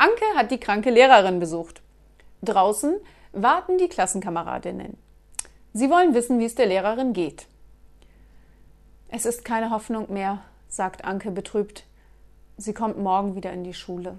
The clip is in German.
Anke hat die kranke Lehrerin besucht. Draußen warten die Klassenkameradinnen. Sie wollen wissen, wie es der Lehrerin geht. Es ist keine Hoffnung mehr, sagt Anke betrübt. Sie kommt morgen wieder in die Schule.